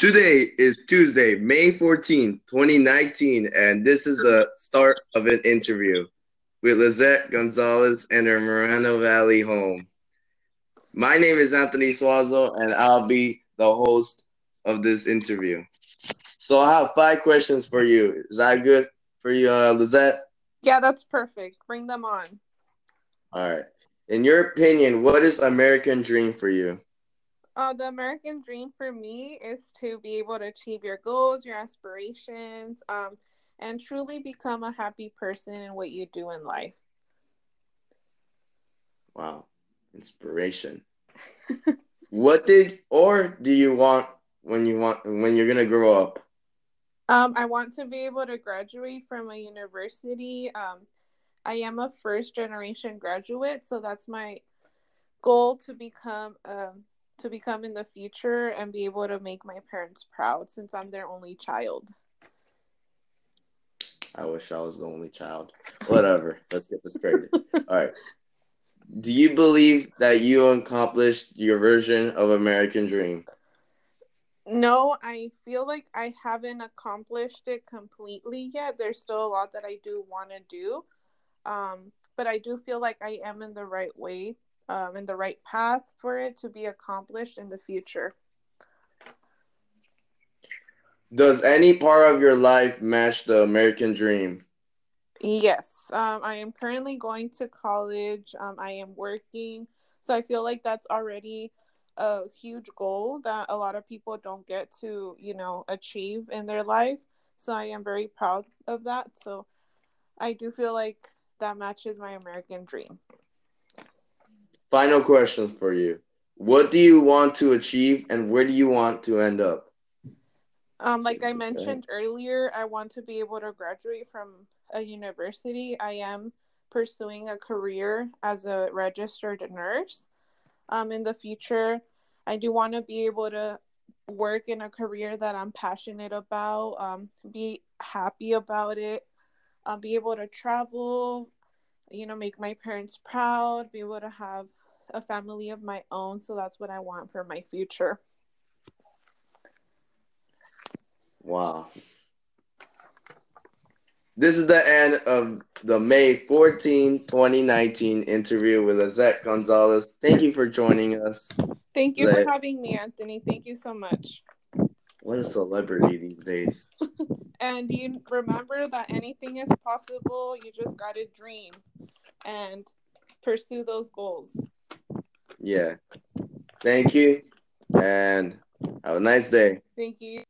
Today is Tuesday, May 14, 2019, and this is the start of an interview with Lizette Gonzalez and her Moreno Valley home. My name is Anthony Suazo, and I'll be the host of this interview. So I have five questions for you. Is that good for you, uh, Lizette? Yeah, that's perfect. Bring them on. All right. In your opinion, what is American dream for you? Uh, the American dream for me is to be able to achieve your goals, your aspirations, um, and truly become a happy person in what you do in life. Wow, inspiration. what did or do you want when you want when you're gonna grow up? Um, I want to be able to graduate from a university. Um, I am a first generation graduate, so that's my goal to become um, to become in the future and be able to make my parents proud since I'm their only child. I wish I was the only child. Whatever. Let's get this straight. All right. Do you believe that you accomplished your version of American Dream? No, I feel like I haven't accomplished it completely yet. There's still a lot that I do want to do. Um, but I do feel like I am in the right way um, in the right path for it to be accomplished in the future. Does any part of your life match the American dream? Yes, um, I am currently going to college. Um, I am working, so I feel like that's already a huge goal that a lot of people don't get to, you know, achieve in their life. So I am very proud of that. So I do feel like that matches my American dream. Final question for you. What do you want to achieve and where do you want to end up? Um, like I mentioned earlier, I want to be able to graduate from a university. I am pursuing a career as a registered nurse. Um, in the future, I do want to be able to work in a career that I'm passionate about, um, be happy about it, I'll be able to travel, you know, make my parents proud, be able to have a family of my own. So that's what I want for my future. Wow. This is the end of the May 14, 2019 interview with Lizette Gonzalez. Thank you for joining us. Thank you for having me, Anthony. Thank you so much. What a celebrity these days. and you remember that anything is possible. You just got to dream and pursue those goals. Yeah. Thank you. And have a nice day. Thank you.